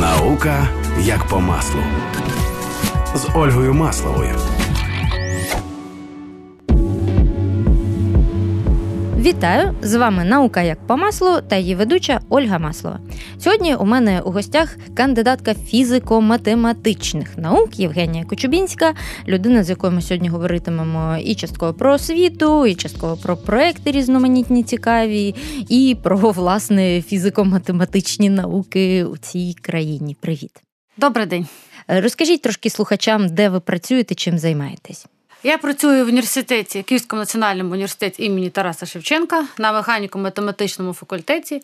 Наука як по маслу з Ольгою Масловою. Вітаю! З вами наука як по маслу та її ведуча Ольга Маслова. Сьогодні у мене у гостях кандидатка фізико-математичних наук Євгенія Кочубінська, людина, з якою ми сьогодні говоритимемо і частково про освіту, і частково про проекти різноманітні цікаві, і про власне фізико-математичні науки у цій країні. Привіт! Добрий день. Розкажіть трошки слухачам, де ви працюєте, чим займаєтесь. Я працюю в університеті Київському національному університеті імені Тараса Шевченка на механіко-математичному факультеті.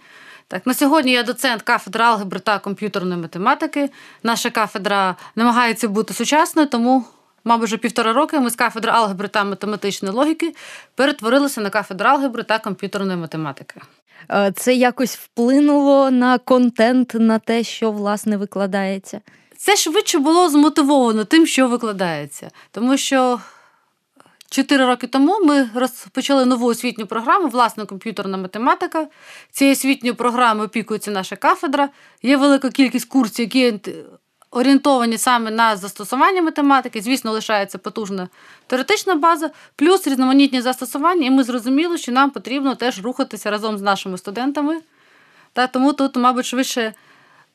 Так, на сьогодні я доцент кафедри алгебри та комп'ютерної математики. Наша кафедра намагається бути сучасною, тому, мабуть, вже півтора роки ми з кафедри алгебри та математичної логіки перетворилися на кафедру алгебри та комп'ютерної математики. Е, це якось вплинуло на контент, на те, що власне викладається. Це швидше було змотивовано тим, що викладається, тому що Чотири роки тому ми розпочали нову освітню програму, власна комп'ютерна математика. Цією освітньою програмою опікується наша кафедра. Є велика кількість курсів, які орієнтовані саме на застосування математики. Звісно, лишається потужна теоретична база, плюс різноманітні застосування, і ми зрозуміли, що нам потрібно теж рухатися разом з нашими студентами. Та Тому тут, мабуть, швидше.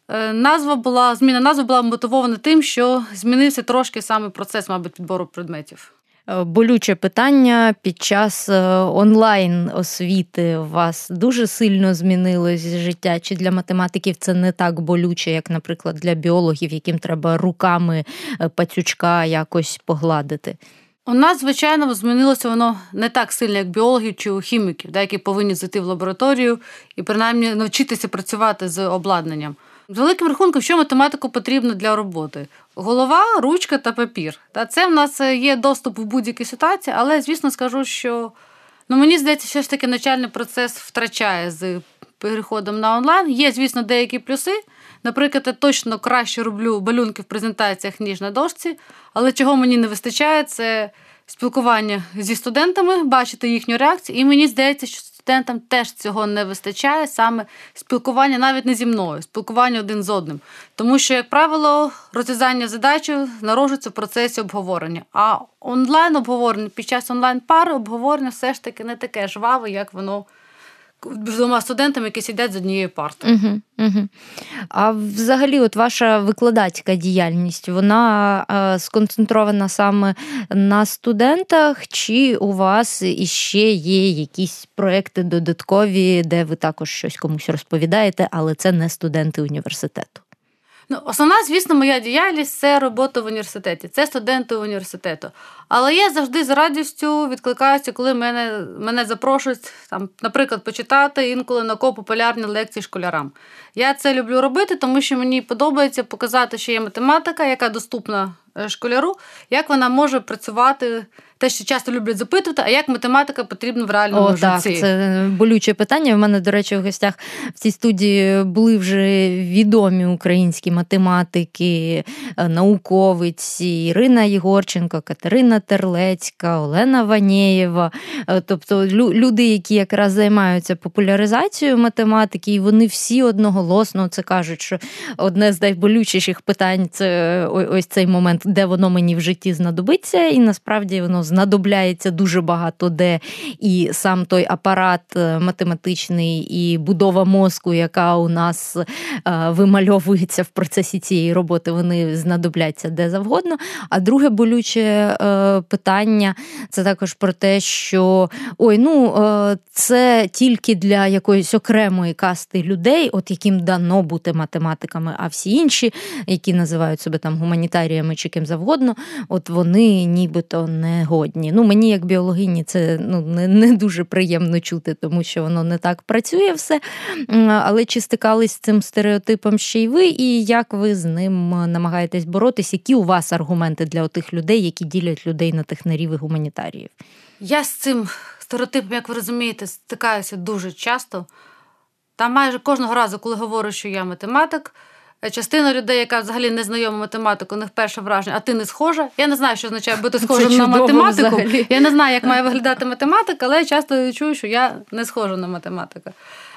Е, назва була зміна назви була мотивована тим, що змінився трошки саме процес, мабуть, підбору предметів. Е, болюче питання під час е, онлайн освіти у вас дуже сильно змінилось життя? Чи для математиків це не так болюче, як, наприклад, для біологів, яким треба руками е, пацючка якось погладити? У нас, звичайно, змінилося воно не так сильно, як біологів чи у хіміків, які повинні зайти в лабораторію і принаймні навчитися працювати з обладнанням. З великим рахунком, що математику потрібно для роботи? Голова, ручка та папір. Та це в нас е, є доступ в будь-якій ситуації, але, звісно, скажу, що ну, мені здається, що ж таки навчальний процес втрачає з переходом на онлайн. Є, звісно, деякі плюси. Наприклад, я точно краще роблю балюнки в презентаціях, ніж на дошці, але чого мені не вистачає, це спілкування зі студентами, бачити їхню реакцію. І мені здається, що студентам теж цього не вистачає, саме спілкування навіть не зі мною, спілкування один з одним. Тому що, як правило, розв'язання задачі народжується в процесі обговорення. А онлайн обговорення під час онлайн пари обговорення все ж таки не таке жваве, як воно двома студентами, які сидять з однією партою. Угу, угу. А взагалі, от ваша викладацька діяльність, вона сконцентрована саме на студентах, чи у вас іще є якісь проекти додаткові, де ви також щось комусь розповідаєте, але це не студенти університету? Ну, Основна, звісно, моя діяльність це робота в університеті, це студенти університету. Але я завжди з радістю відкликаюся, коли мене мене запрошують, там, наприклад, почитати інколи на популярні лекції школярам. Я це люблю робити, тому що мені подобається показати, що є математика, яка доступна е, школяру, як вона може працювати те, що часто люблять запитувати, а як математика потрібна в реальному О, житті? Так, Це болюче питання. В мене, до речі, в гостях в цій студії були вже відомі українські математики, е, науковиці Ірина Єгорченко, Катерина Терлецька, Олена Ванєєва. Е, тобто люди, які якраз займаються популяризацією математики, і вони всі одноголосно це кажуть, що одне з найболючіших питань це ось цей момент, де воно мені в житті знадобиться, і насправді воно знадобляється дуже багато де і сам той апарат е, математичний, і будова мозку, яка у нас е, вимальовується в процесі цієї роботи, вони знадобляться де завгодно. А друге болюче е, питання це також про те, що ой, ну це тільки для якоїсь окремої касти людей, от яким дано бути математиками, а всі інші, які називають себе там гуманітаріями чи ким завгодно, от вони нібито не годні сьогодні. Ну, Мені, як біологині, це ну, не не дуже приємно чути, тому що воно не так працює все. Але чи стикались з цим стереотипом ще й ви, і як ви з ним намагаєтесь боротись? Які у вас аргументи для тих людей, які ділять людей на технарів і гуманітаріїв? Я з цим стереотипом, як ви розумієте, стикаюся дуже часто. Та майже кожного разу, коли говорю, що я математик. Частина людей, яка взагалі не знайома математику, у них перше враження, а ти не схожа. Я не знаю, що означає бути схожим на математику. Взагалі. Я не знаю, як має виглядати математика, але я часто чую, що я не схожа на математика.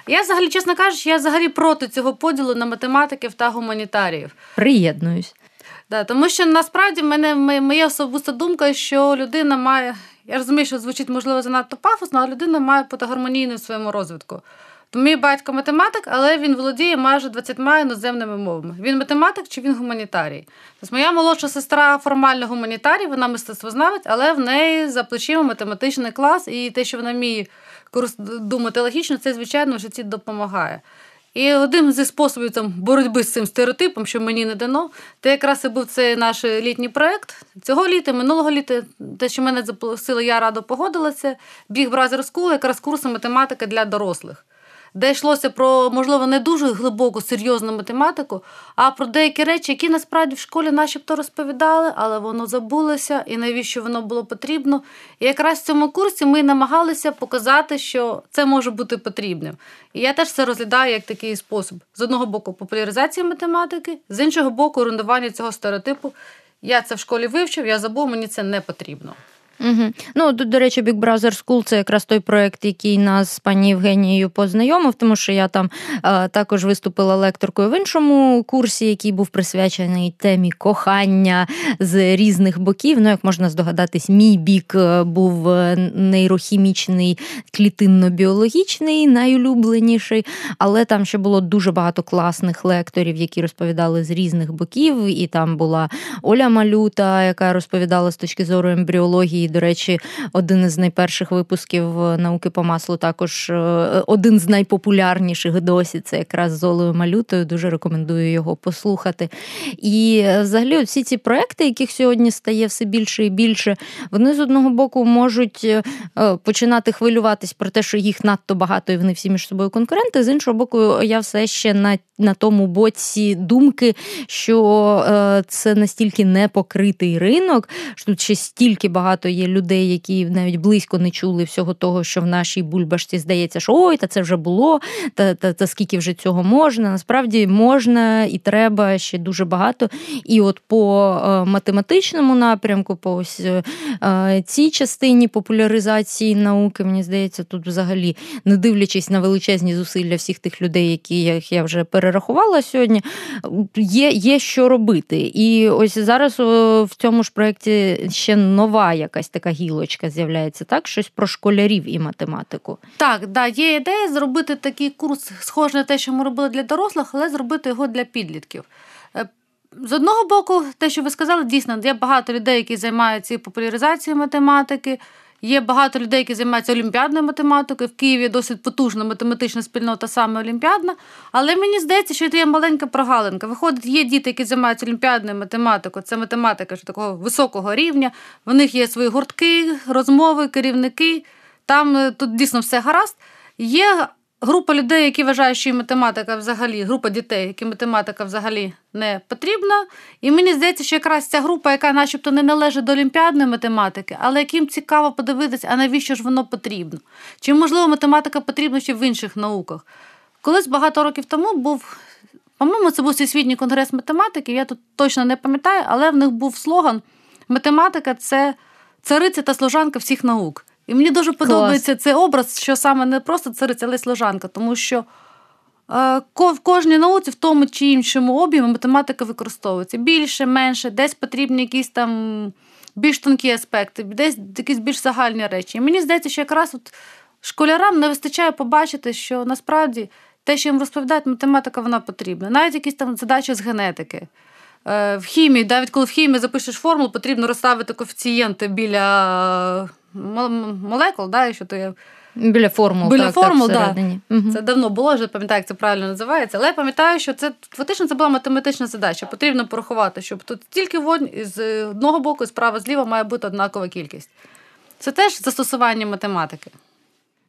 Я взагалі, чесно кажучи, я взагалі проти цього поділу на математиків та гуманітаріїв. Приєднуюсь. Да, тому що насправді мене моя особиста думка, що людина має. Я розумію, що звучить, можливо, занадто пафосно, але людина має бути гармонійною в своєму розвитку. Мій батько математик, але він володіє майже 20 іноземними мовами. Він математик чи він гуманітарій? Тобто моя молодша сестра формально гуманітарій, вона мистецтвознавець, але в неї за плечима математичний клас, і те, що вона вміє думати логічно, це, звичайно, в житті допомагає. І один зі способів там, боротьби з цим стереотипом, що мені не дано, це якраз і був цей наш літній проєкт. Цього літа, минулого літа, те, що мене запросили, я радо погодилася. Біг Бразер School, якраз курси математики для дорослих де йшлося про, можливо, не дуже глибоку, серйозну математику, а про деякі речі, які насправді в школі начебто розповідали, але воно забулося і навіщо воно було потрібно. І якраз в цьому курсі ми намагалися показати, що це може бути потрібним. І я теж це розглядаю як такий спосіб: з одного боку, популяризація математики, з іншого боку, руйнування цього стереотипу. Я це в школі вивчив, я забув, мені це не потрібно. Угу. Ну, до речі, Big Brother School це якраз той проект, який нас з пані Євгенією познайомив, тому що я там а, також виступила лекторкою в іншому курсі, який був присвячений темі кохання з різних боків. Ну, як можна здогадатись, мій бік е, був е, нейрохімічний, клітинно-біологічний, найулюбленіший, але там ще було дуже багато класних лекторів, які розповідали з різних боків. І там була Оля Малюта, яка розповідала з точки зору ембріології до речі, один із найперших випусків е, науки по маслу, також е, один з найпопулярніших досі. Це якраз з Олею Малютою. Дуже рекомендую його послухати. І е, взагалі, всі ці проекти, яких сьогодні стає все більше і більше, вони з одного боку можуть починати хвилюватись про те, що їх надто багато, і вони всі між собою конкуренти. З іншого боку, я все ще на на тому боці думки, що це настільки непокритий ринок, що тут ще стільки багато є людей, які навіть близько не чули всього того, що в нашій бульбашці здається, що ой, та це вже було, та, та, та скільки вже цього можна. Насправді можна і треба ще дуже багато. І от по е, математичному напрямку, по ось е, цій частині популяризації науки, мені здається, тут взагалі, не дивлячись на величезні зусилля всіх тих людей, які як я вже перерахувала сьогодні, є, є що робити. І ось зараз в цьому ж проєкті ще нова якась така гілочка з'являється, так? Щось про школярів і математику. Так, да, є ідея зробити такий курс, схожий на те, що ми робили для дорослих, але зробити його для підлітків. Е, з одного боку, те, що ви сказали, дійсно, є багато людей, які займаються популяризацією математики. Є багато людей, які займаються олімпіадною математикою. В Києві досить потужна математична спільнота, саме олімпіадна. Але мені здається, що це є маленька прогалинка. Виходить, є діти, які займаються олімпіадною математикою. Це математика ж такого високого рівня. В них є свої гуртки, розмови, керівники. Там е, тут дійсно все гаразд. Є група людей, які вважають, що математика взагалі, група дітей, які математика взагалі не потрібна. І мені здається, що якраз ця група, яка начебто не належить до олімпіадної математики, але яким цікаво подивитися, а навіщо ж воно потрібно? Чи, можливо, математика потрібна ще в інших науках? Колись багато років тому був. По-моєму, це був всесвітній конгрес математики, я тут точно не пам'ятаю, але в них був слоган: математика це цариця та служанка всіх наук. І мені дуже подобається Клас. цей образ, що саме не просто цариця, але й служанка, тому що е, в кожній науці, в тому чи іншому об'ємі, математика використовується більше, менше, десь потрібні якісь там більш тонкі аспекти, десь якісь більш загальні речі. І мені здається, що якраз от школярам не вистачає побачити, що насправді те, що їм розповідають, математика вона потрібна. Навіть якісь там задачі з генетики. Е, в хімії, навіть коли в хімії запишеш формулу, потрібно розставити коефіцієнти біля молекул, да, що то є. Біля формул. Біля так, формул, так, да. Угу. Це давно було, вже пам'ятаю, як це правильно називається. Але я пам'ятаю, що це фактично це була математична задача. Потрібно порахувати, щоб тут тільки вогонь з одного боку, справа зліва має бути однакова кількість. Це теж застосування математики.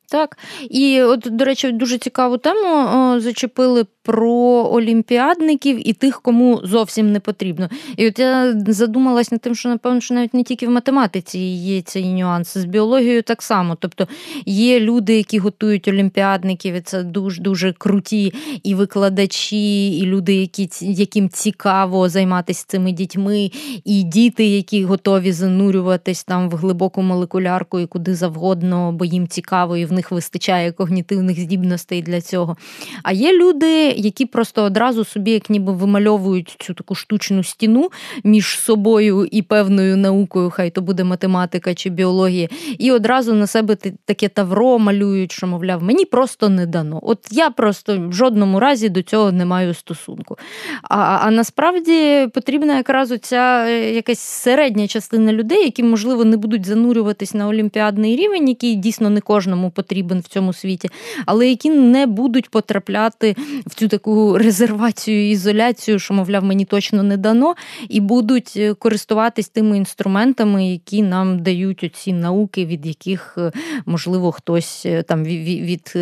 Так. І, от, до речі, дуже цікаву тему зачепили про олімпіадників і тих, кому зовсім не потрібно. І от я задумалась над тим, що напевно, що навіть не тільки в математиці є цей нюанс, з біологією так само. Тобто є люди, які готують олімпіадників, і це дуже дуже круті і викладачі, і люди, які яким цікаво займатися цими дітьми, і діти, які готові занурюватись там в глибоку молекулярку і куди завгодно, бо їм цікаво, і в них вистачає когнітивних здібностей для цього. А є люди, які просто одразу собі, як ніби вимальовують цю таку штучну стіну між собою і певною наукою, хай то буде математика чи біологія, і одразу на себе таке тавро малюють, що, мовляв, мені просто не дано. От я просто в жодному разі до цього не маю стосунку. А а насправді потрібна якраз оця е, якась середня частина людей, які, можливо, не будуть занурюватись на олімпіадний рівень, який дійсно не кожному потрібен в цьому світі, але які не будуть потрапляти в цю таку резервацію і ізоляцію, що, мовляв, мені точно не дано, і будуть е, користуватись тими інструментами, які нам дають оці науки, від яких, е, можливо, хтось там від, від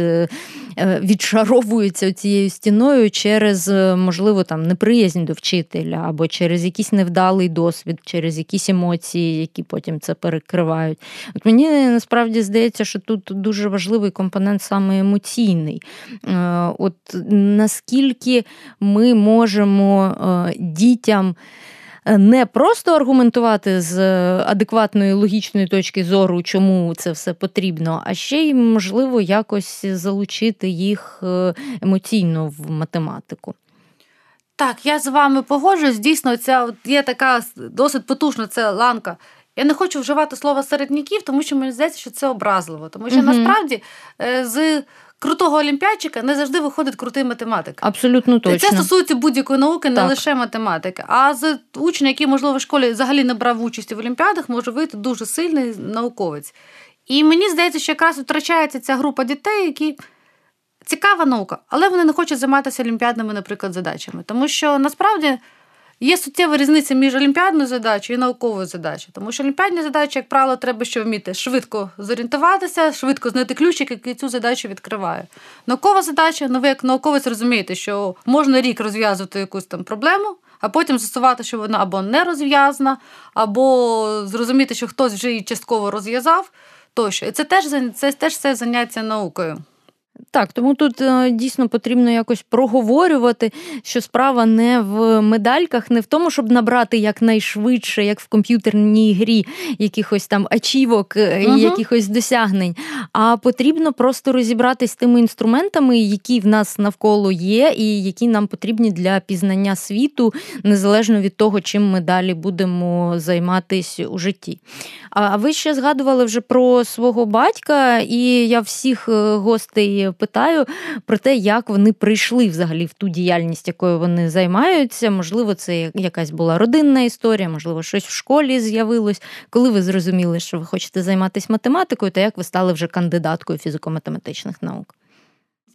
відшаровується цією стіною через, можливо, там неприязнь до вчителя, або через якийсь невдалий досвід, через якісь емоції, які потім це перекривають. От Мені насправді здається, що тут дуже важливий компонент саме емоційний. Е, от наскільки ми можемо е, дітям. Е, не просто аргументувати з адекватної логічної точки зору, чому це все потрібно, а ще й можливо якось залучити їх емоційно в математику. Так, я з вами погоджуюсь. Дійсно, ця є така досить потужна ця ланка. Я не хочу вживати слово середняків, тому що мені здається, що це образливо. Тому що угу. насправді е, з крутого олімпіадчика не завжди виходить крутий математик. Абсолютно точно. І це стосується будь-якої науки, не так. лише математики. А з учня, який, можливо, в школі взагалі не брав участі в олімпіадах, може вийти дуже сильний науковець. І мені здається, що якраз втрачається ця група дітей, які. Цікава наука, але вони не хочуть займатися олімпіадними, наприклад, задачами. Тому що насправді є суттєва різниця між олімпіадною задачею і науковою задачею. Тому що олімпіадні задачі, як правило, треба що вміти швидко зорієнтуватися, швидко знайти ключик, який цю задачу відкриває. Наукова задача, ну ви як науковець розумієте, що можна рік розв'язувати якусь там проблему, а потім з'ясувати, що вона або не розв'язана, або зрозуміти, що хтось вже її частково розв'язав. Тощо. І це теж це теж все заняття наукою. Так, тому тут е, дійсно потрібно якось проговорювати, що справа не в медальках, не в тому, щоб набрати якнайшвидше, як в комп'ютерній грі, якихось там ачівок угу. якихось досягнень. А потрібно просто розібратись з тими інструментами, які в нас навколо є, і які нам потрібні для пізнання світу, незалежно від того, чим ми далі будемо займатися у житті. А ви ще згадували вже про свого батька, і я всіх е, гостей питаю про те, як вони прийшли взагалі в ту діяльність, якою вони займаються. Можливо, це якась була родинна історія, можливо, щось в школі з'явилось. Коли ви зрозуміли, що ви хочете займатися математикою, та як ви стали вже кандидаткою фізико-математичних наук?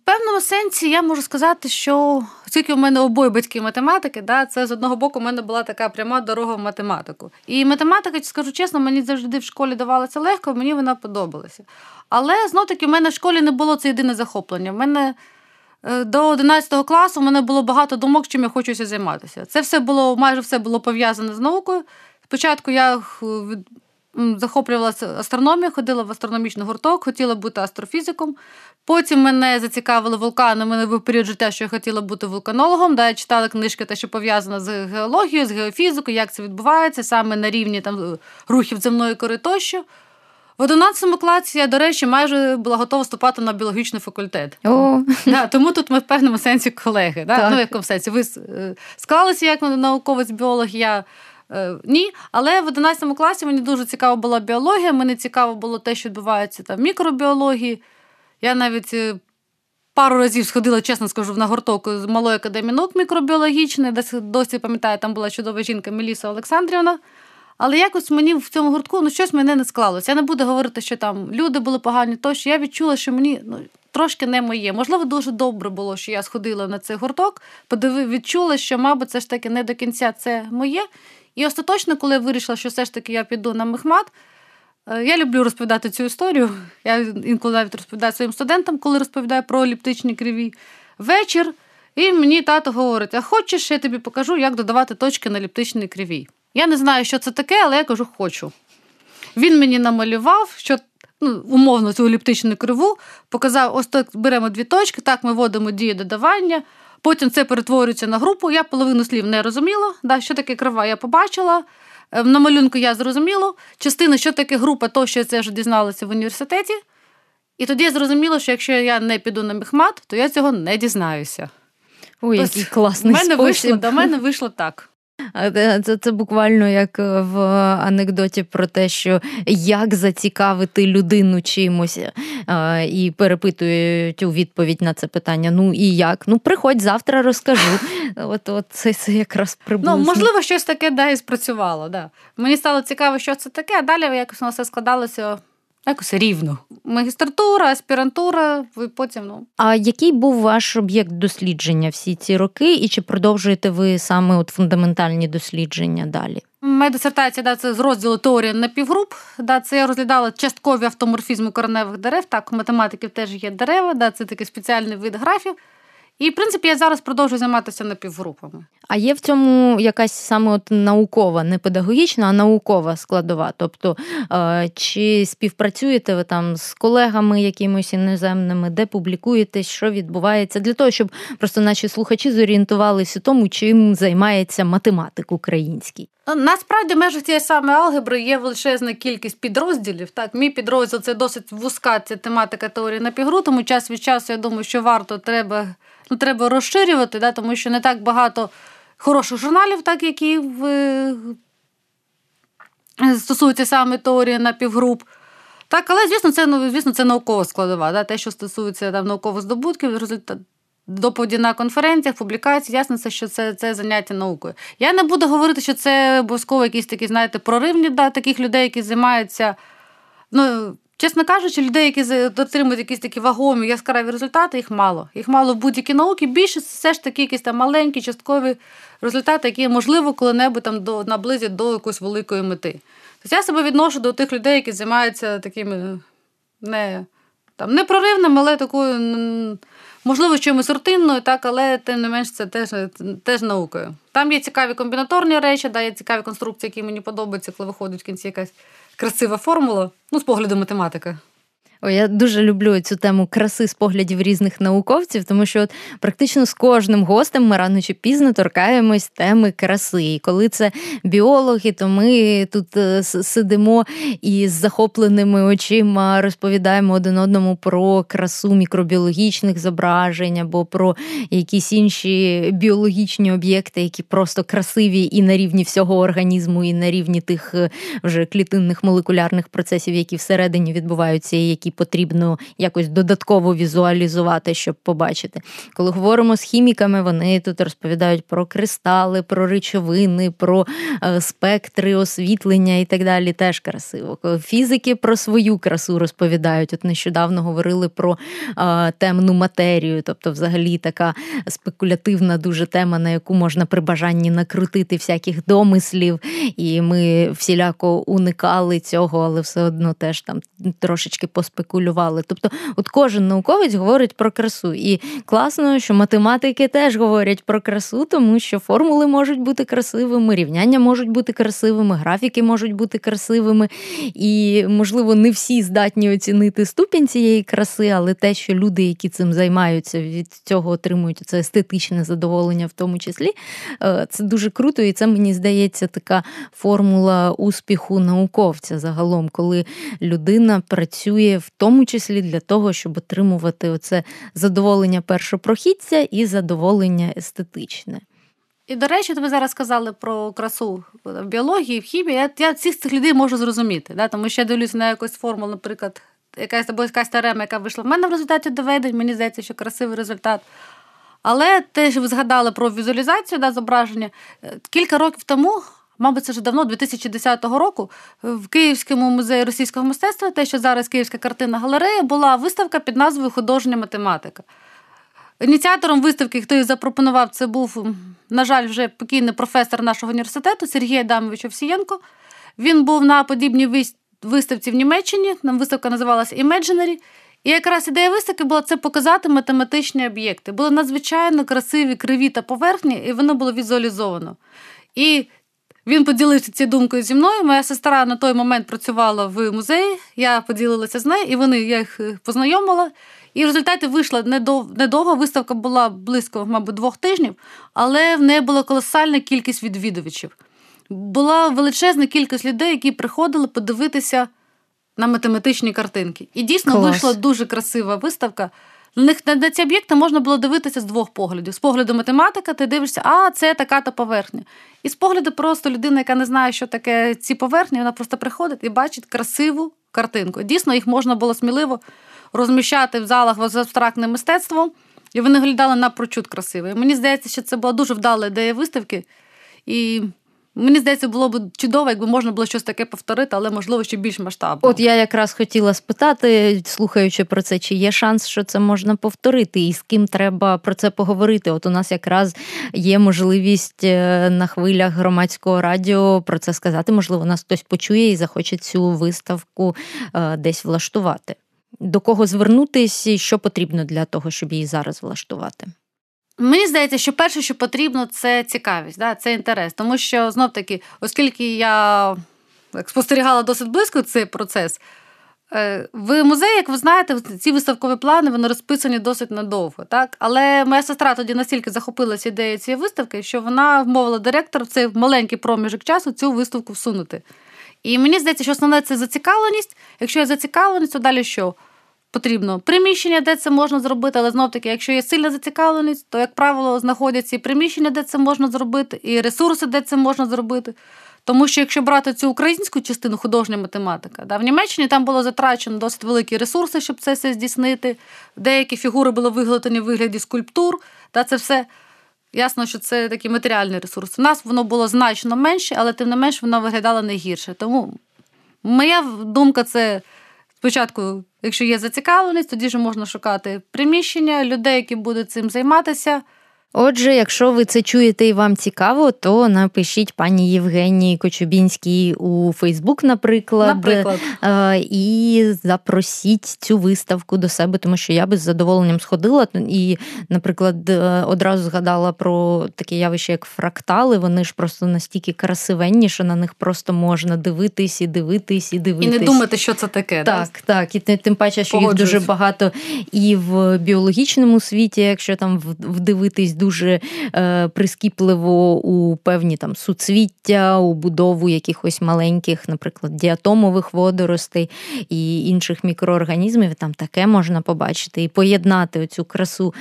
Певному сенсі я можу сказати, що оскільки у мене обоє батьки математики, да, це з одного боку у мене була така пряма дорога в математику. І математика, скажу чесно, мені завжди в школі давалася легко, мені вона подобалася. Але знов таки в мене в школі не було це єдине захоплення. В мене е, до 11 класу в мене було багато думок, чим я хочуся займатися. Це все було майже все було пов'язане з наукою. Спочатку я захоплювалася астрономією, ходила в астрономічний гурток, хотіла бути астрофізиком. Потім мене зацікавили вулкани. У мене був період життя, що я хотіла бути вулканологом. Да, Я читала книжки, те, що пов'язано з геологією, з геофізикою, як це відбувається, саме на рівні там, рухів земної кори тощо. В 11 класі я, до речі, майже була готова вступати на біологічний факультет. О. Да, Тому тут ми в певному сенсі колеги. Да? Ну, в якому сенсі. Ви е, склалися як науковець біолог, я ні, але в 11 класі мені дуже цікава була біологія. Мені цікаво було те, що відбувається там в мікробіології. Я навіть е, пару разів сходила, чесно скажу, на гурток з малої академії наук мікробіологічної, десь досі пам'ятаю, там була чудова жінка Меліса Олександрівна. Але якось мені в цьому гуртку ну, щось мене не склалося. Я не буду говорити, що там люди були погані, тощо я відчула, що мені ну, трошки не моє. Можливо, дуже добре було, що я сходила на цей гурток, подивив, відчула, що, мабуть, це ж таки не до кінця це моє. І остаточно, коли я вирішила, що все ж таки я піду на мехмат, е, я люблю розповідати цю історію. Я інколи навіть розповідаю своїм студентам, коли розповідаю про еліптичні криві. Вечір І мені тато говорить: а хочеш, я тобі покажу, як додавати точки на еліптичній кривій. Я не знаю, що це таке, але я кажу, хочу. Він мені намалював, що ну, умовно цю еліптичну криву, показав: ось так беремо дві точки, так ми вводимо дію додавання. Потім це перетворюється на групу. Я половину слів не розуміла. Да, Що таке крива, я побачила. Е, на малюнку я зрозуміла. Частина, що таке група, то що я це вже дізналася в університеті. І тоді я зрозуміла, що якщо я не піду на міхмат, то я цього не дізнаюся. Ой, який класний мене спосіб. вийшло, До мене вийшло так. Це, це буквально як в анекдоті про те, що як зацікавити людину чимось, і перепитують у відповідь на це питання. Ну і як? Ну, приходь завтра, розкажу. От, от це, це якраз приблизно. Ну, можливо, щось таке да, і спрацювало. Да. Мені стало цікаво, що це таке, а далі якось воно все складалося якось рівно. Магістратура, аспірантура, ви потім. ну. А який був ваш об'єкт дослідження всі ці роки, і чи продовжуєте ви саме от фундаментальні дослідження далі? Моя дисертація да, це з розділу теорії напівгруп. Да, Це я розглядала часткові автоморфізми кореневих дерев. Так, у математиків теж є дерева, да, це такий спеціальний вид графів. І, в принципі, я зараз продовжую займатися напівгрупами. А є в цьому якась саме от наукова, не педагогічна, а наукова складова. Тобто, е, чи співпрацюєте ви там з колегами якимось іноземними, де публікуєтесь, що відбувається, для того, щоб просто наші слухачі зорієнтувалися тому, чим займається математик український. Ну, насправді, в межах цієї саме алгебри є величезна кількість підрозділів. Так, мій підрозділ це досить вузька ця тематика теорії напівгру, тому час від часу я думаю, що варто треба ну, треба розширювати, да, тому що не так багато хороших журналів, так, які в... Е, стосуються саме теорії напівгруп. Так, але, звісно, це ну, звісно, це наукова складова. Да, Те, що стосується там, наукових здобутків, результат, доповіді на конференціях, публікацій, ясно, що це це заняття наукою. Я не буду говорити, що це обов'язково якісь такі, знаєте, проривні да, таких людей, які займаються. ну, Чесно кажучи, людей, які отримують якісь такі вагомі яскраві результати, їх мало. Їх мало в будь-якій науці. Більше все ж таки якісь там маленькі, часткові результати, які можливо коли-небудь там до наблизять до якоїсь великої мети. Тобто я себе відношу до тих людей, які займаються такими не там не проривними, але такою, можливо, чимось рутинною, так, але тим не менш це теж теж наукою. Там є цікаві комбінаторні речі, да, є цікаві конструкції, які мені подобаються, коли виходить в кінці якась красива формула, ну, з погляду математика. О, я дуже люблю цю тему краси з поглядів різних науковців, тому що от практично з кожним гостем ми рано чи пізно торкаємось теми краси. І коли це біологи, то ми тут е, сидимо і з захопленими очима розповідаємо один одному про красу мікробіологічних зображень або про якісь інші біологічні об'єкти, які просто красиві і на рівні всього організму, і на рівні тих е, вже клітинних молекулярних процесів, які всередині відбуваються, і які потрібно якось додатково візуалізувати, щоб побачити. Коли говоримо з хіміками, вони тут розповідають про кристали, про речовини, про е, спектри освітлення і так далі. Теж красиво. Фізики про свою красу розповідають. От нещодавно говорили про е, темну матерію, тобто, взагалі, така спекулятивна дуже тема, на яку можна при бажанні накрутити всяких домислів, і ми всіляко уникали цього, але все одно теж там трошечки поспекулювали спекулювали. Тобто, от кожен науковець говорить про красу. І класно, що математики теж говорять про красу, тому що формули можуть бути красивими, рівняння можуть бути красивими, графіки можуть бути красивими. І, можливо, не всі здатні оцінити ступінь цієї краси, але те, що люди, які цим займаються, від цього отримують це естетичне задоволення, в тому числі, е, це дуже круто, і це мені здається така формула успіху науковця загалом, коли людина працює в тому числі для того, щоб отримувати оце задоволення першопрохідця і задоволення естетичне. І, до речі, ви зараз сказали про красу в біології, в хімії. Я я всіх цих людей можу зрозуміти, да? тому що я дивлюся на якусь формулу, наприклад, якась або якась теорема, яка вийшла в мене в результаті доведень, мені здається, що красивий результат. Але те, що ви згадали про візуалізацію да, зображення, е, кілька років тому Мабуть, це вже давно, 2010 року, в Київському музеї російського мистецтва, те, що зараз Київська картинна галерея, була виставка під назвою Художня математика. Ініціатором виставки, хто її запропонував, це був, на жаль, вже покійний професор нашого університету Сергій Адамович Овсієнко. Він був на подібній виставці в Німеччині. Виставка називалася Imaginary. І якраз ідея виставки була це показати математичні об'єкти. Були надзвичайно красиві, криві та поверхні, і воно було візуалізовано. І він поділився цією думкою зі мною. Моя сестра на той момент працювала в музеї, я поділилася з нею, і вони я їх е, познайомила. І в результаті вийшла недовго. Виставка була близько, мабуть, двох тижнів, але в неї була колосальна кількість відвідувачів. Була величезна кількість людей, які приходили подивитися на математичні картинки. І дійсно Клас. вийшла дуже красива виставка. На них на ці об'єкти можна було дивитися з двох поглядів. З погляду математика, ти дивишся, а це така та поверхня. І з погляду просто людина, яка не знає, що таке ці поверхні, вона просто приходить і бачить красиву картинку. Дійсно, їх можна було сміливо розміщати в залах з абстрактним мистецтвом, і вони виглядали напрочуд красиво. І Мені здається, що це була дуже вдала ідея виставки. І Мені здається, було б чудово, якби можна було щось таке повторити, але можливо ще більш масштабно. От я якраз хотіла спитати, слухаючи про це, чи є шанс, що це можна повторити, і з ким треба про це поговорити. От у нас якраз є можливість е, на хвилях громадського радіо про це сказати. Можливо, нас хтось почує і захоче цю виставку е, десь влаштувати. До кого звернутися, і що потрібно для того, щоб її зараз влаштувати? Мені здається, що перше, що потрібно, це цікавість, да, це інтерес. Тому що знов таки, оскільки я спостерігала досить близько цей процес, е, в музеї, як ви знаєте, ці виставкові плани вони розписані досить надовго. Так? Але моя сестра тоді настільки захопилася ідеєю цієї виставки, що вона вмовила директора в цей маленький проміжок часу цю виставку всунути. І мені здається, що основне це зацікавленість. Якщо є зацікавленість, то далі що? Потрібно приміщення, де це можна зробити, але знов таки, якщо є сильна зацікавленість, то, як правило, знаходяться і приміщення, де це можна зробити, і ресурси, де це можна зробити. Тому що якщо брати цю українську частину художня математика, да, в Німеччині там було затрачено досить великі ресурси, щоб це все здійснити. Деякі фігури були виготовлені в вигляді скульптур, да, це все. Ясно, що це такий матеріальний ресурс. У нас воно було значно менше, але тим не менш воно виглядало не гірше. Тому моя думка це спочатку Якщо є зацікавленість, тоді ж можна шукати приміщення, людей, які будуть цим займатися. Отже, якщо ви це чуєте і вам цікаво, то напишіть пані Євгенії Кочубінській у Фейсбук, наприклад, наприклад, е, і запросіть цю виставку до себе, тому що я би з задоволенням сходила і, наприклад, е, одразу згадала про таке явище, як фрактали. Вони ж просто настільки красивенні, що на них просто можна дивитись і дивитись, і дивитись. І не думати, що це таке. Так, да? так. І тим паче, що їх дуже багато і в біологічному світі, якщо там вдивитись дуже е, прискіпливо у певні там суцвіття, у будову якихось маленьких, наприклад, діатомових водоростей і інших мікроорганізмів. Там таке можна побачити і поєднати оцю красу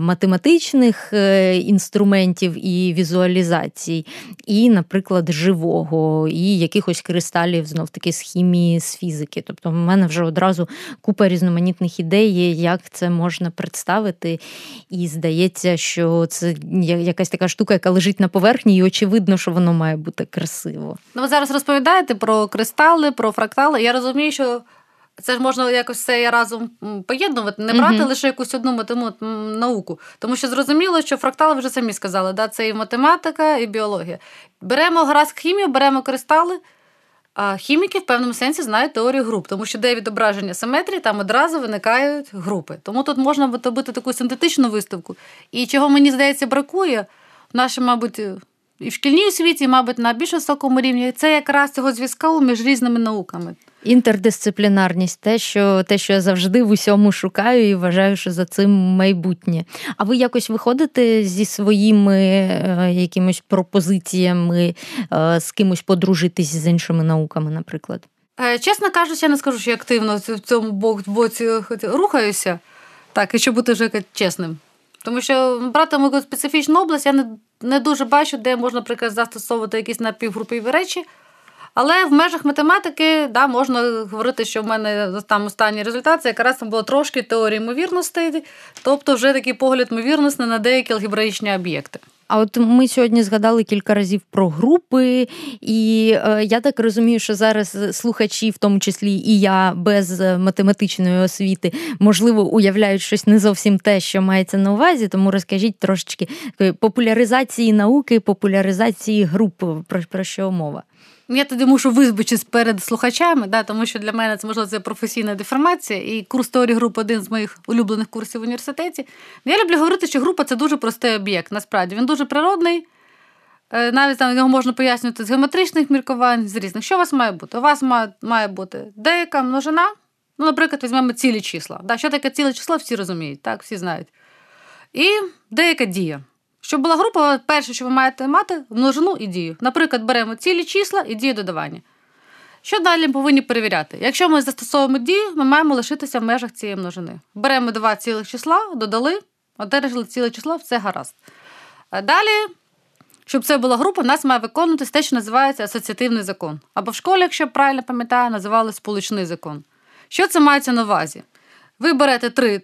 математичних е, інструментів і візуалізацій, і, наприклад, живого, і якихось кристалів знов таки з хімії, з фізики. Тобто, в мене вже одразу купа різноманітних ідей, як це можна представити. І здається, що що це якась така штука, яка лежить на поверхні, і очевидно, що воно має бути красиво. Ну, ви зараз розповідаєте про кристали, про фрактали. Я розумію, що. Це ж можна якось все разом поєднувати, не брати uh-huh. лише якусь одну матему, науку. Тому що зрозуміло, що фрактали вже самі сказали, да, це і математика, і біологія. Беремо гаразд хімію, беремо кристали, хіміки в певному сенсі знають теорію груп, тому що де відображення симетрії, там одразу виникають групи. Тому тут можна робити таку синтетичну виставку. І чого мені здається бракує в нашій, мабуть, і в шкільній освіті, і, мабуть, на більш високому рівні, це якраз цього зв'язку між різними науками. Інтердисциплінарність, те, що те, що я завжди в усьому шукаю і вважаю, що за цим майбутнє. А ви якось виходите зі своїми е, якимись пропозиціями е, з кимось подружитись з іншими науками, наприклад? Е, чесно кажучи, я не скажу, що я активно в цьому боці рухаюся, так, і щоб бути вже чесним. Тому що брати мою специфічну область, я не не дуже бачу, де можна наприклад, застосовувати якісь напівгрупові речі. Але в межах математики да, можна говорити, що в мене там останній результат це якраз там було трошки теорії ймовірностей, тобто вже такий погляд ймовірності на деякі алгебраїчні об'єкти. А от ми сьогодні згадали кілька разів про групи, і е, я так розумію, що зараз слухачі, в тому числі і я без математичної освіти, можливо, уявляють щось не зовсім те, що мається на увазі. Тому розкажіть трошечки популяризації науки, популяризації груп, про, про що мова. Я тоді мушу визбачитись перед слухачами, да, тому що для мене це можливо це професійна деформація, і курс теорії груп один з моїх улюблених курсів в університеті. Я люблю говорити, що група це дуже простий об'єкт. Насправді він дуже природний. Е, навіть там його можна пояснювати з геометричних міркувань, з різних. Що у вас має бути? У вас має, має бути деяка множина. Ну, наприклад, візьмемо цілі числа. Да, Що таке ціле число, всі розуміють, так, всі знають. І деяка дія. Щоб була група, перше, що ви маєте мати, множину і дію. Наприклад, беремо цілі числа і дію додавання. Що далі ми повинні перевіряти? Якщо ми застосовуємо дію, ми маємо лишитися в межах цієї множини. Беремо два цілих числа, додали, одержали ціле число, все гаразд. Далі, щоб це була група, в нас має виконуватися те, що називається асоціативний закон. Або в школі, якщо я правильно пам'ятаю, називали сполучний закон. Що це мається на увазі? Ви берете три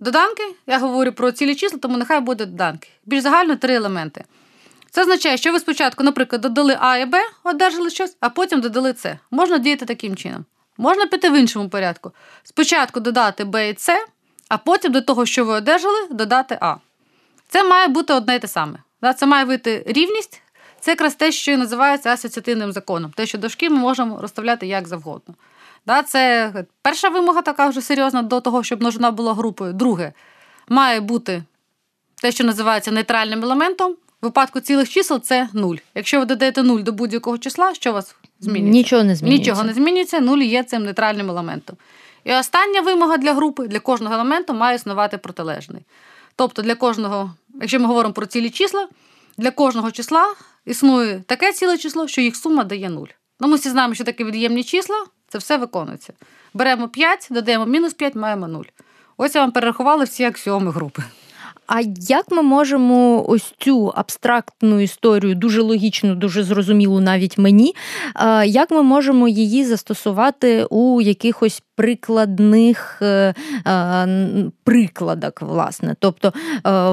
доданки, я говорю про цілі числа, тому нехай буде доданки. Більш загально три елементи. Це означає, що ви спочатку, наприклад, додали А і Б, одержали щось, а потім додали С. Можна діяти таким чином. Можна піти в іншому порядку. Спочатку додати Б і С, а потім до того, що ви одержали, додати А. Це має бути одне і те саме. Це має бути рівність. Це якраз те, що називається асоціативним законом. Те, що дошки ми можемо розставляти як завгодно. Це перша вимога така вже серйозна до того, щоб множина була групою. Друге, має бути те, що називається нейтральним елементом. В випадку цілих чисел це нуль. Якщо ви додаєте нуль до будь-якого числа, що у вас змінюється? Нічого не змінюється. Нічого не змінюється, нуль є цим нейтральним елементом. І остання вимога для групи, для кожного елементу має існувати протилежний. Тобто для кожного, якщо ми говоримо про цілі числа, для кожного числа існує таке ціле число, що їх сума дає нуль. Ну, Ми всі знаємо, що таке від'ємні числа, це все виконується. Беремо 5, додаємо мінус 5, маємо 0. Ось я вам перерахувала всі аксіоми групи. А як ми можемо ось цю абстрактну історію, дуже логічну, дуже зрозумілу навіть мені, як ми можемо її застосувати у якихось прикладних е, прикладах, власне, тобто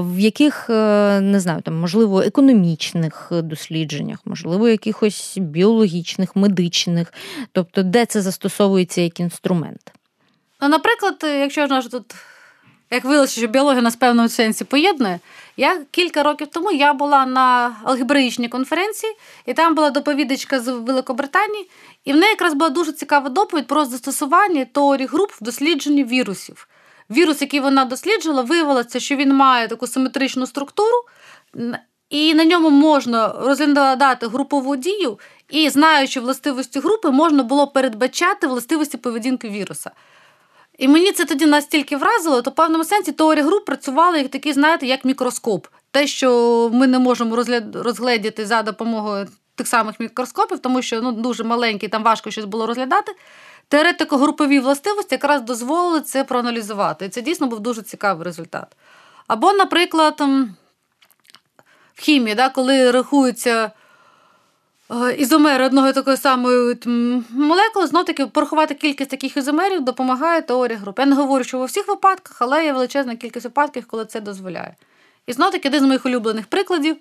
в яких не знаю, там можливо економічних дослідженнях, можливо, якихось біологічних, медичних, тобто де це застосовується як інструмент? Ну, наприклад, якщо ж тут як виявилося, що біологія нас в певному сенсі поєднує. Я кілька років тому я була на алгебраїчній конференції, і там була доповідачка з Великобританії, і в неї якраз була дуже цікава доповідь про застосування теорії груп в дослідженні вірусів. Вірус, який вона досліджувала, виявилося, що він має таку симетричну структуру, і на ньому можна розглядати групову дію, і знаючи властивості групи, можна було передбачати властивості поведінки віруса. І мені це тоді настільки вразило, то в певному сенсі теорія груп працювала як такий, знаєте, як мікроскоп. Те, що ми не можемо розглядіти за допомогою тих самих мікроскопів, тому що ну, дуже маленький, там важко щось було розглядати. Теоретико-групові властивості якраз дозволили це проаналізувати. І це дійсно був дуже цікавий результат. Або, наприклад, в хімії, да, коли рахуються ізомери одного такої самої молекули, знов таки порахувати кількість таких ізомерів допомагає теорія груп. Я не говорю, що у всіх випадках, але є величезна кількість випадків, коли це дозволяє. І знов таки один з моїх улюблених прикладів.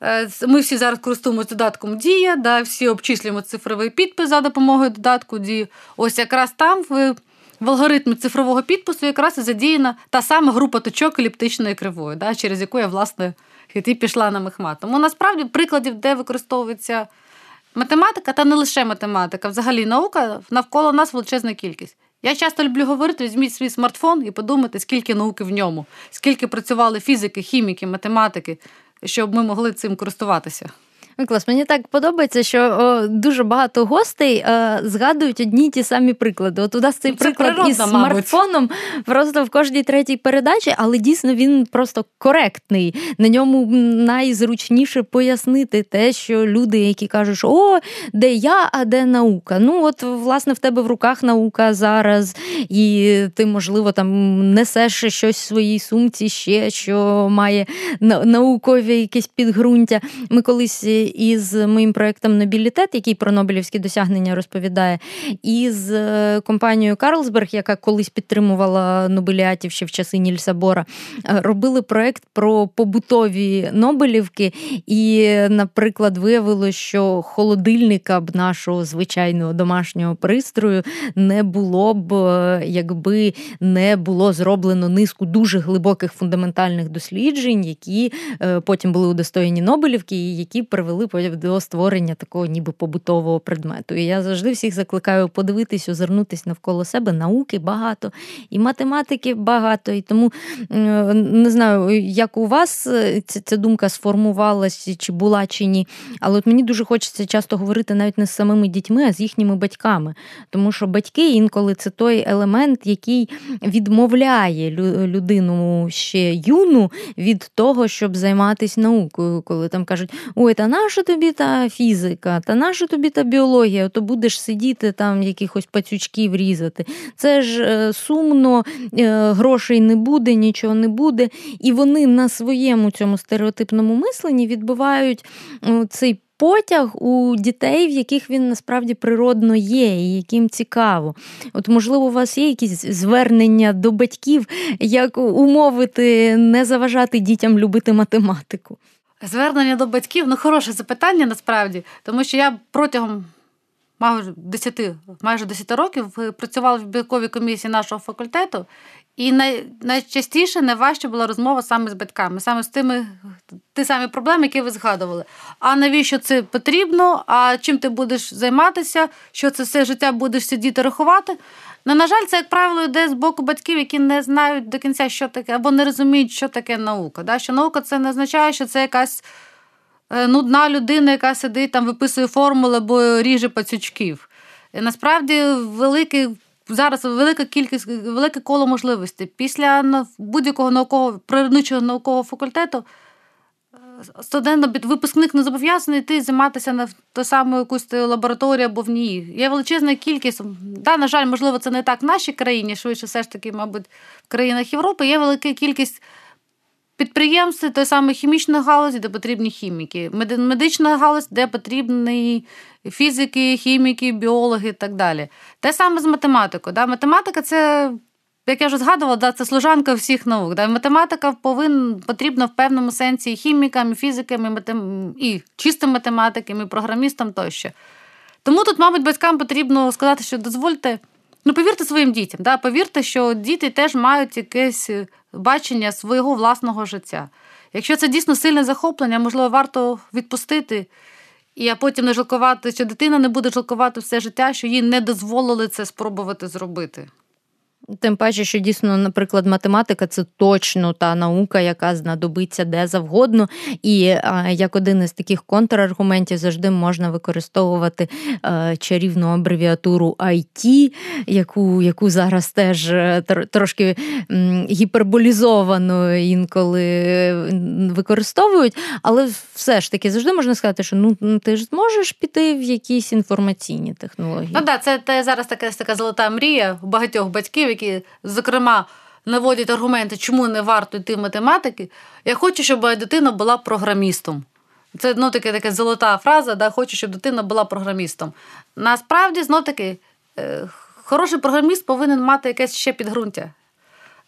Е, ми всі зараз користуємося додатком Дія, да, всі обчислюємо цифровий підпис за допомогою додатку Дії. Ось якраз там в, в алгоритмі цифрового підпису якраз і задіяна та сама група точок еліптичної кривої, да, через яку я, власне, і ти пішла на мехмат. Тому насправді прикладів, де використовується математика, та не лише математика, взагалі наука навколо нас величезна кількість. Я часто люблю говорити: візьміть свій смартфон і подумайте, скільки науки в ньому, скільки працювали фізики, хіміки, математики, щоб ми могли цим користуватися. Клас, мені так подобається, що о, дуже багато гостей е, згадують одні й ті самі приклади. От у нас цей Це приклад природа, із смартфоном просто в кожній третій передачі, але дійсно він просто коректний. На ньому найзручніше пояснити те, що люди, які кажуть, що о, де я, а де наука. Ну, от, власне, в тебе в руках наука зараз, і ти, можливо, там несеш щось в своїй сумці ще, що має наукові якесь підґрунтя. Ми колись із моїм проєктом Нобілітет, який про Нобелівські досягнення розповідає, і з е, компанією Карлсберг, яка колись підтримувала Нобеліатів ще в часи Нільса Бора, е, робили проєкт про побутові Нобелівки. І, наприклад, виявилося, що холодильника б нашого звичайного домашнього пристрою не було б, е, якби не було зроблено низку дуже глибоких фундаментальних досліджень, які потім були удостоєні Нобелівки, і які привели призвели до створення такого ніби побутового предмету. І я завжди всіх закликаю подивитись, озирнутись навколо себе. Науки багато, і математики багато. І тому не знаю, як у вас е, ця, ця думка сформувалася, чи була, чи ні. Але от мені дуже хочеться часто говорити навіть не з самими дітьми, а з їхніми батьками. Тому що батьки інколи це той елемент, який відмовляє людину ще юну від того, щоб займатися наукою, коли там кажуть, ой, та наша тобі та фізика, та наша тобі та біологія, то будеш сидіти там якихось пацючків різати. Це ж е, сумно, е, грошей не буде, нічого не буде. І вони на своєму цьому стереотипному мисленні відбувають цей потяг у дітей, в яких він насправді природно є, і яким цікаво. От, можливо, у вас є якісь звернення до батьків, як умовити, не заважати дітям любити математику? Звернення до батьків ну хороше запитання насправді, тому що я протягом майже 10, майже 10 років працювала в бібліковій комісії нашого факультету, і най, найчастіше найважче була розмова саме з батьками, саме з тими ті самі проблеми, які ви згадували. А навіщо це потрібно? А чим ти будеш займатися? Що це все життя будеш сидіти рахувати? Ну, на жаль, це, як правило, йде з боку батьків, які не знають до кінця, що таке, або не розуміють, що таке наука. Да? Що наука це не означає, що це якась е, нудна людина, яка сидить там, виписує формули або ріже пацючків. І насправді великий зараз велика кількість, велике коло можливостей. Після будь-якого наукового природничого наукового факультету е, студент, випускник не зобов'язаний йти займатися на ту саму якусь лабораторію або в ній. Є величезна кількість. Да, На жаль, можливо, це не так в нашій країні, швидше все ж таки, мабуть, в країнах Європи є велика кількість. Підприємств той самої хімічної галузі, де потрібні хіміки, медична галузь, де потрібні фізики, хіміки, біологи і так далі. Те саме з математикою. Да? Математика це, як я вже згадувала, да, це служанка всіх наук. Да? Математика повинна потрібна в певному сенсі і хімікам, і фізикам, і, матем... і чистим математикам, і програмістам тощо. Тому тут, мабуть, батькам потрібно сказати, що дозвольте. Ну, повірте своїм дітям, да? повірте, що діти теж мають якесь бачення свого власного життя. Якщо це дійсно сильне захоплення, можливо, варто відпустити і а потім не жалкувати, що дитина не буде жалкувати все життя, що їй не дозволили це спробувати зробити. Тим паче, що дійсно, наприклад, математика це точно та наука, яка знадобиться де завгодно. І як один із таких контраргументів завжди можна використовувати чарівну абревіатуру IT, яку яку зараз теж е, трошки гіперболізовано інколи використовують. Але все ж таки завжди можна сказати, що ну ти ж зможеш піти в якісь інформаційні технології. Ну так, це, це зараз така така золота мрія багатьох батьків які, зокрема, наводять аргументи, чому не варто йти в математики. Я хочу, щоб моя дитина була програмістом. Це ну, таке, така золота фраза, да, хочу, щоб дитина була програмістом. Насправді, знов таки, е, хороший програміст повинен мати якесь ще підґрунтя.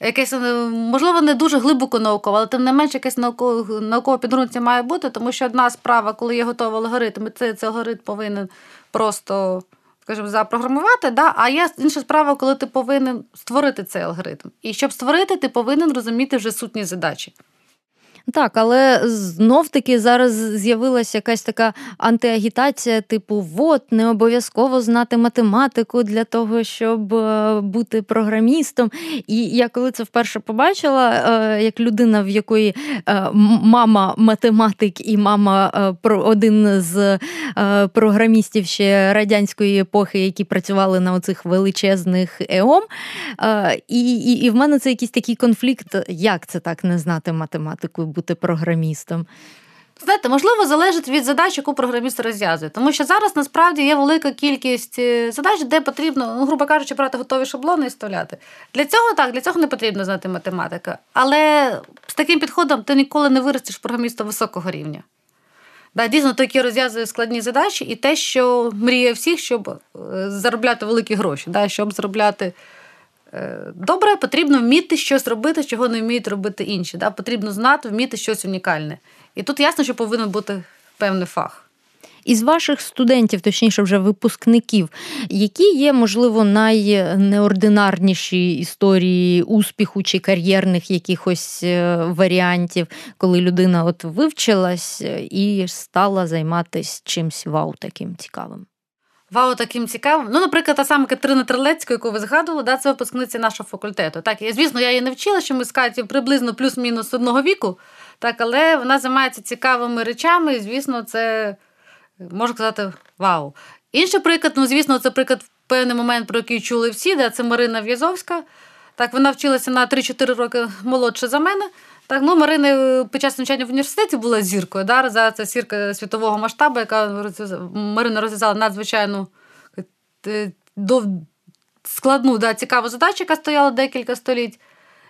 Якесь, е, можливо, не дуже глибоко наукове, але тим не менше якесь наукове, наукове підґрунтя має бути, тому що одна справа, коли є готовий алгоритм, і цей, цей алгоритм повинен просто скажімо, запрограмувати, да? а є інша справа, коли ти повинен створити цей алгоритм. І щоб створити, ти повинен розуміти вже сутні задачі. Так, але знов-таки зараз з'явилася якась така антиагітація, типу, от не обов'язково знати математику для того, щоб е, бути програмістом. І я коли це вперше побачила, е, як людина, в якої е, мама математик і мама один з програмістів ще радянської епохи, які працювали на оцих величезних ЕОМ. І, і, і в мене це якийсь такий конфлікт, як це так не знати математику бути програмістом? Знаєте, можливо, залежить від задач, яку програміст розв'язує. Тому що зараз насправді є велика кількість е, задач, де потрібно, ну, грубо кажучи, брати готові шаблони і вставляти. Для цього так, для цього не потрібно знати математика. Але з таким підходом ти ніколи не виростеш програміста високого рівня. Да, Дійсно, той, який розв'язує складні задачі, і те, що мріє всіх, щоб е, заробляти великі гроші, да, щоб заробляти. Е, добре, потрібно вміти щось робити, чого не вміють робити інші. Да? Потрібно знати, вміти щось унікальне. І тут ясно, що повинен бути певний фах. Із ваших студентів, точніше, вже випускників, які є, можливо, найнеординарніші історії успіху чи кар'єрних якихось е, варіантів, коли людина от вивчилась і стала займатися чимсь вау таким цікавим? Вау, таким цікавим. Ну, наприклад, та сама Катерина Трилецька, яку ви згадували, да, це випускниця нашого факультету. Так, і звісно, я її не вчила, що ми з Каті приблизно плюс-мінус одного віку, так, але вона займається цікавими речами, і, звісно, це можна сказати вау. Інший приклад, ну, звісно, це приклад в певний момент, про який чули всі, да, це Марина В'язовська. Так, вона вчилася на 3-4 роки молодше за мене. Так, ну Марина е, під час навчання в університеті була зіркою. Да, Зараз це зірка світового масштабу, яка Марина розв'язала надзвичайну е, складну, да, цікаву задачу, яка стояла декілька століть.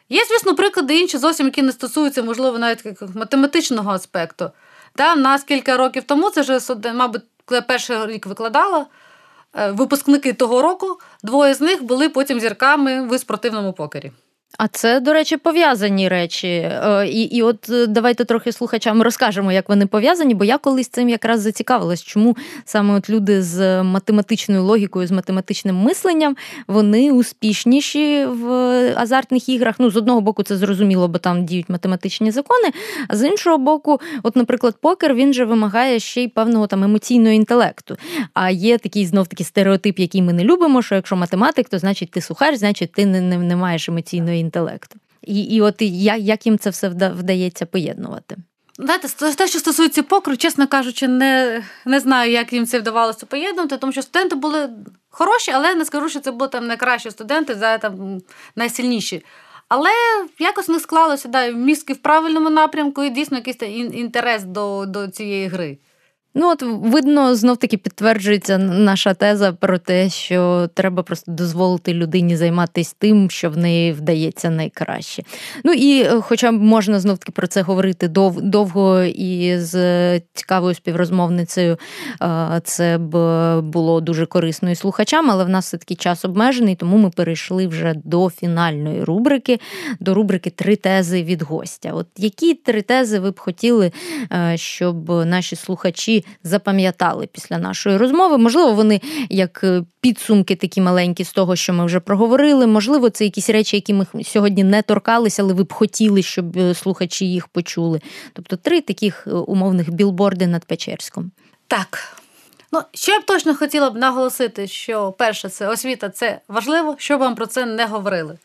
Є, звісно, приклади інші, зовсім які не стосуються, можливо, навіть математичного аспекту. Да, нас кілька років тому, це вже, мабуть, перший рік викладала, е, випускники того року, двоє з них були потім зірками в спортивному покері. А це, до речі, пов'язані речі. Е, і і от е, давайте трохи слухачам розкажемо, як вони пов'язані, бо я колись цим якраз зацікавилась, чому саме от люди з математичною логікою, з математичним мисленням, вони успішніші в азартних іграх. Ну, з одного боку, це зрозуміло, бо там діють математичні закони. А з іншого боку, от, наприклад, покер він же вимагає ще й певного там емоційного інтелекту. А є такий знов таки стереотип, який ми не любимо, що якщо математик, то значить ти сухар, значить ти не, не, не маєш емоційного інтелекту. І і от як, як їм це все вдається поєднувати? Знаєте, те, що стосується покру, чесно кажучи, не не знаю, як їм це вдавалося поєднувати, тому що студенти були хороші, але не скажу, що це були там найкращі студенти, за там найсильніші. Але якось не склалося да, мізки в правильному напрямку і дійсно якийсь інтерес до, до цієї гри. Ну, от видно, знов таки підтверджується наша теза про те, що треба просто дозволити людині займатися тим, що в неї вдається найкраще. Ну і е, хоча можна знов таки про це говорити дов, довго і з цікавою співрозмовницею, це б було дуже корисно і слухачам, але в нас все таки час обмежений, тому ми перейшли вже до фінальної рубрики, до рубрики Три тези від гостя. От які три тези ви б хотіли, е, щоб наші слухачі запам'ятали після нашої розмови. Можливо, вони як е, підсумки такі маленькі з того, що ми вже проговорили. Можливо, це якісь речі, які ми сьогодні не торкалися, але ви б хотіли, щоб е, слухачі їх почули. Тобто три таких е, умовних білборди над Печерськом. Так. Ну, що я б точно хотіла б наголосити, що перше, це освіта це важливо, щоб вам про це не говорили.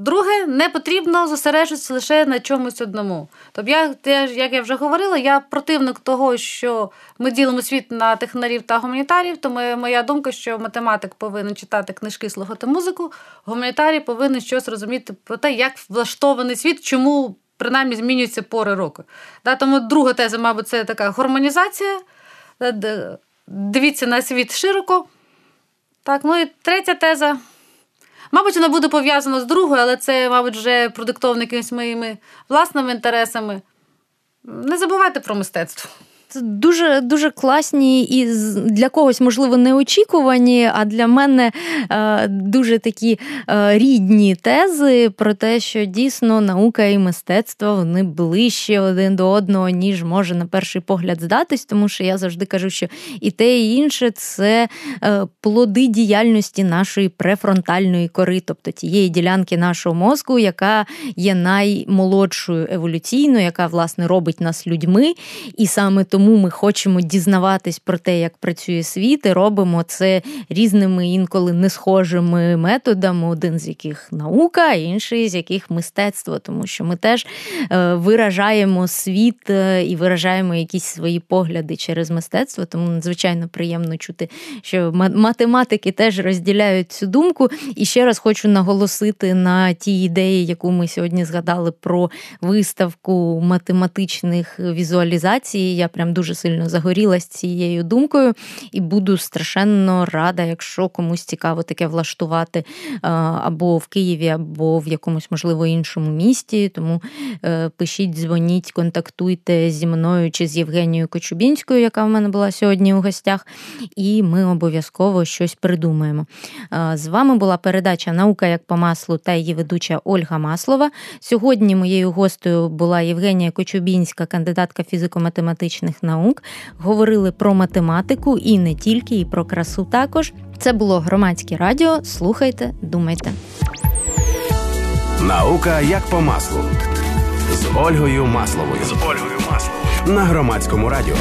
Друге, не потрібно зосереджуватися лише на чомусь одному. Тобто, я, як я вже говорила, я противник того, що ми ділимо світ на технарів та гуманітарів, тому моя думка, що математик повинен читати книжки, слухати музику, гуманітарій повинен щось розуміти про те, як влаштований світ, чому принаймні змінюються пори року. Да, Тому друга теза, мабуть, це така гармонізація. Дивіться на світ широко. Так, ну і третя теза. Мабуть, вона буде пов'язана з другою, але це, мабуть, вже продиктовано якимись моїми власними інтересами. Не забувайте про мистецтво. Це дуже дуже класні і для когось, можливо, неочікувані, а для мене е, дуже такі е, рідні тези про те, що дійсно наука і мистецтво вони ближче один до одного, ніж може на перший погляд здатись, тому що я завжди кажу, що і те, і інше це е, плоди діяльності нашої префронтальної кори, тобто тієї ділянки нашого мозку, яка є наймолодшою еволюційно, яка власне робить нас людьми, і саме тому тому ми хочемо дізнаватись про те, як працює світ, і робимо це різними інколи не схожими методами, один з яких наука, інший з яких мистецтво, тому що ми теж е, виражаємо світ е, і виражаємо якісь свої погляди через мистецтво. Тому надзвичайно приємно чути, що математики теж розділяють цю думку. І ще раз хочу наголосити на ті ідеї, яку ми сьогодні згадали про виставку математичних візуалізацій. Я прям дуже сильно загорілась цією думкою, і буду страшенно рада, якщо комусь цікаво таке влаштувати або в Києві, або в якомусь, можливо, іншому місті. Тому е, пишіть, дзвоніть, контактуйте зі мною чи з Євгенією Кочубінською, яка в мене була сьогодні у гостях, і ми обов'язково щось придумаємо. З вами була передача Наука як по маслу та її ведуча Ольга Маслова. Сьогодні моєю гостею була Євгенія Кочубінська, кандидатка фізико-математичних наук, говорили про математику і не тільки, і про красу також. Це було громадське радіо. Слухайте, думайте. Наука як по маслу з Ольгою Масловою. З Ольгою Масловою на громадському радіо.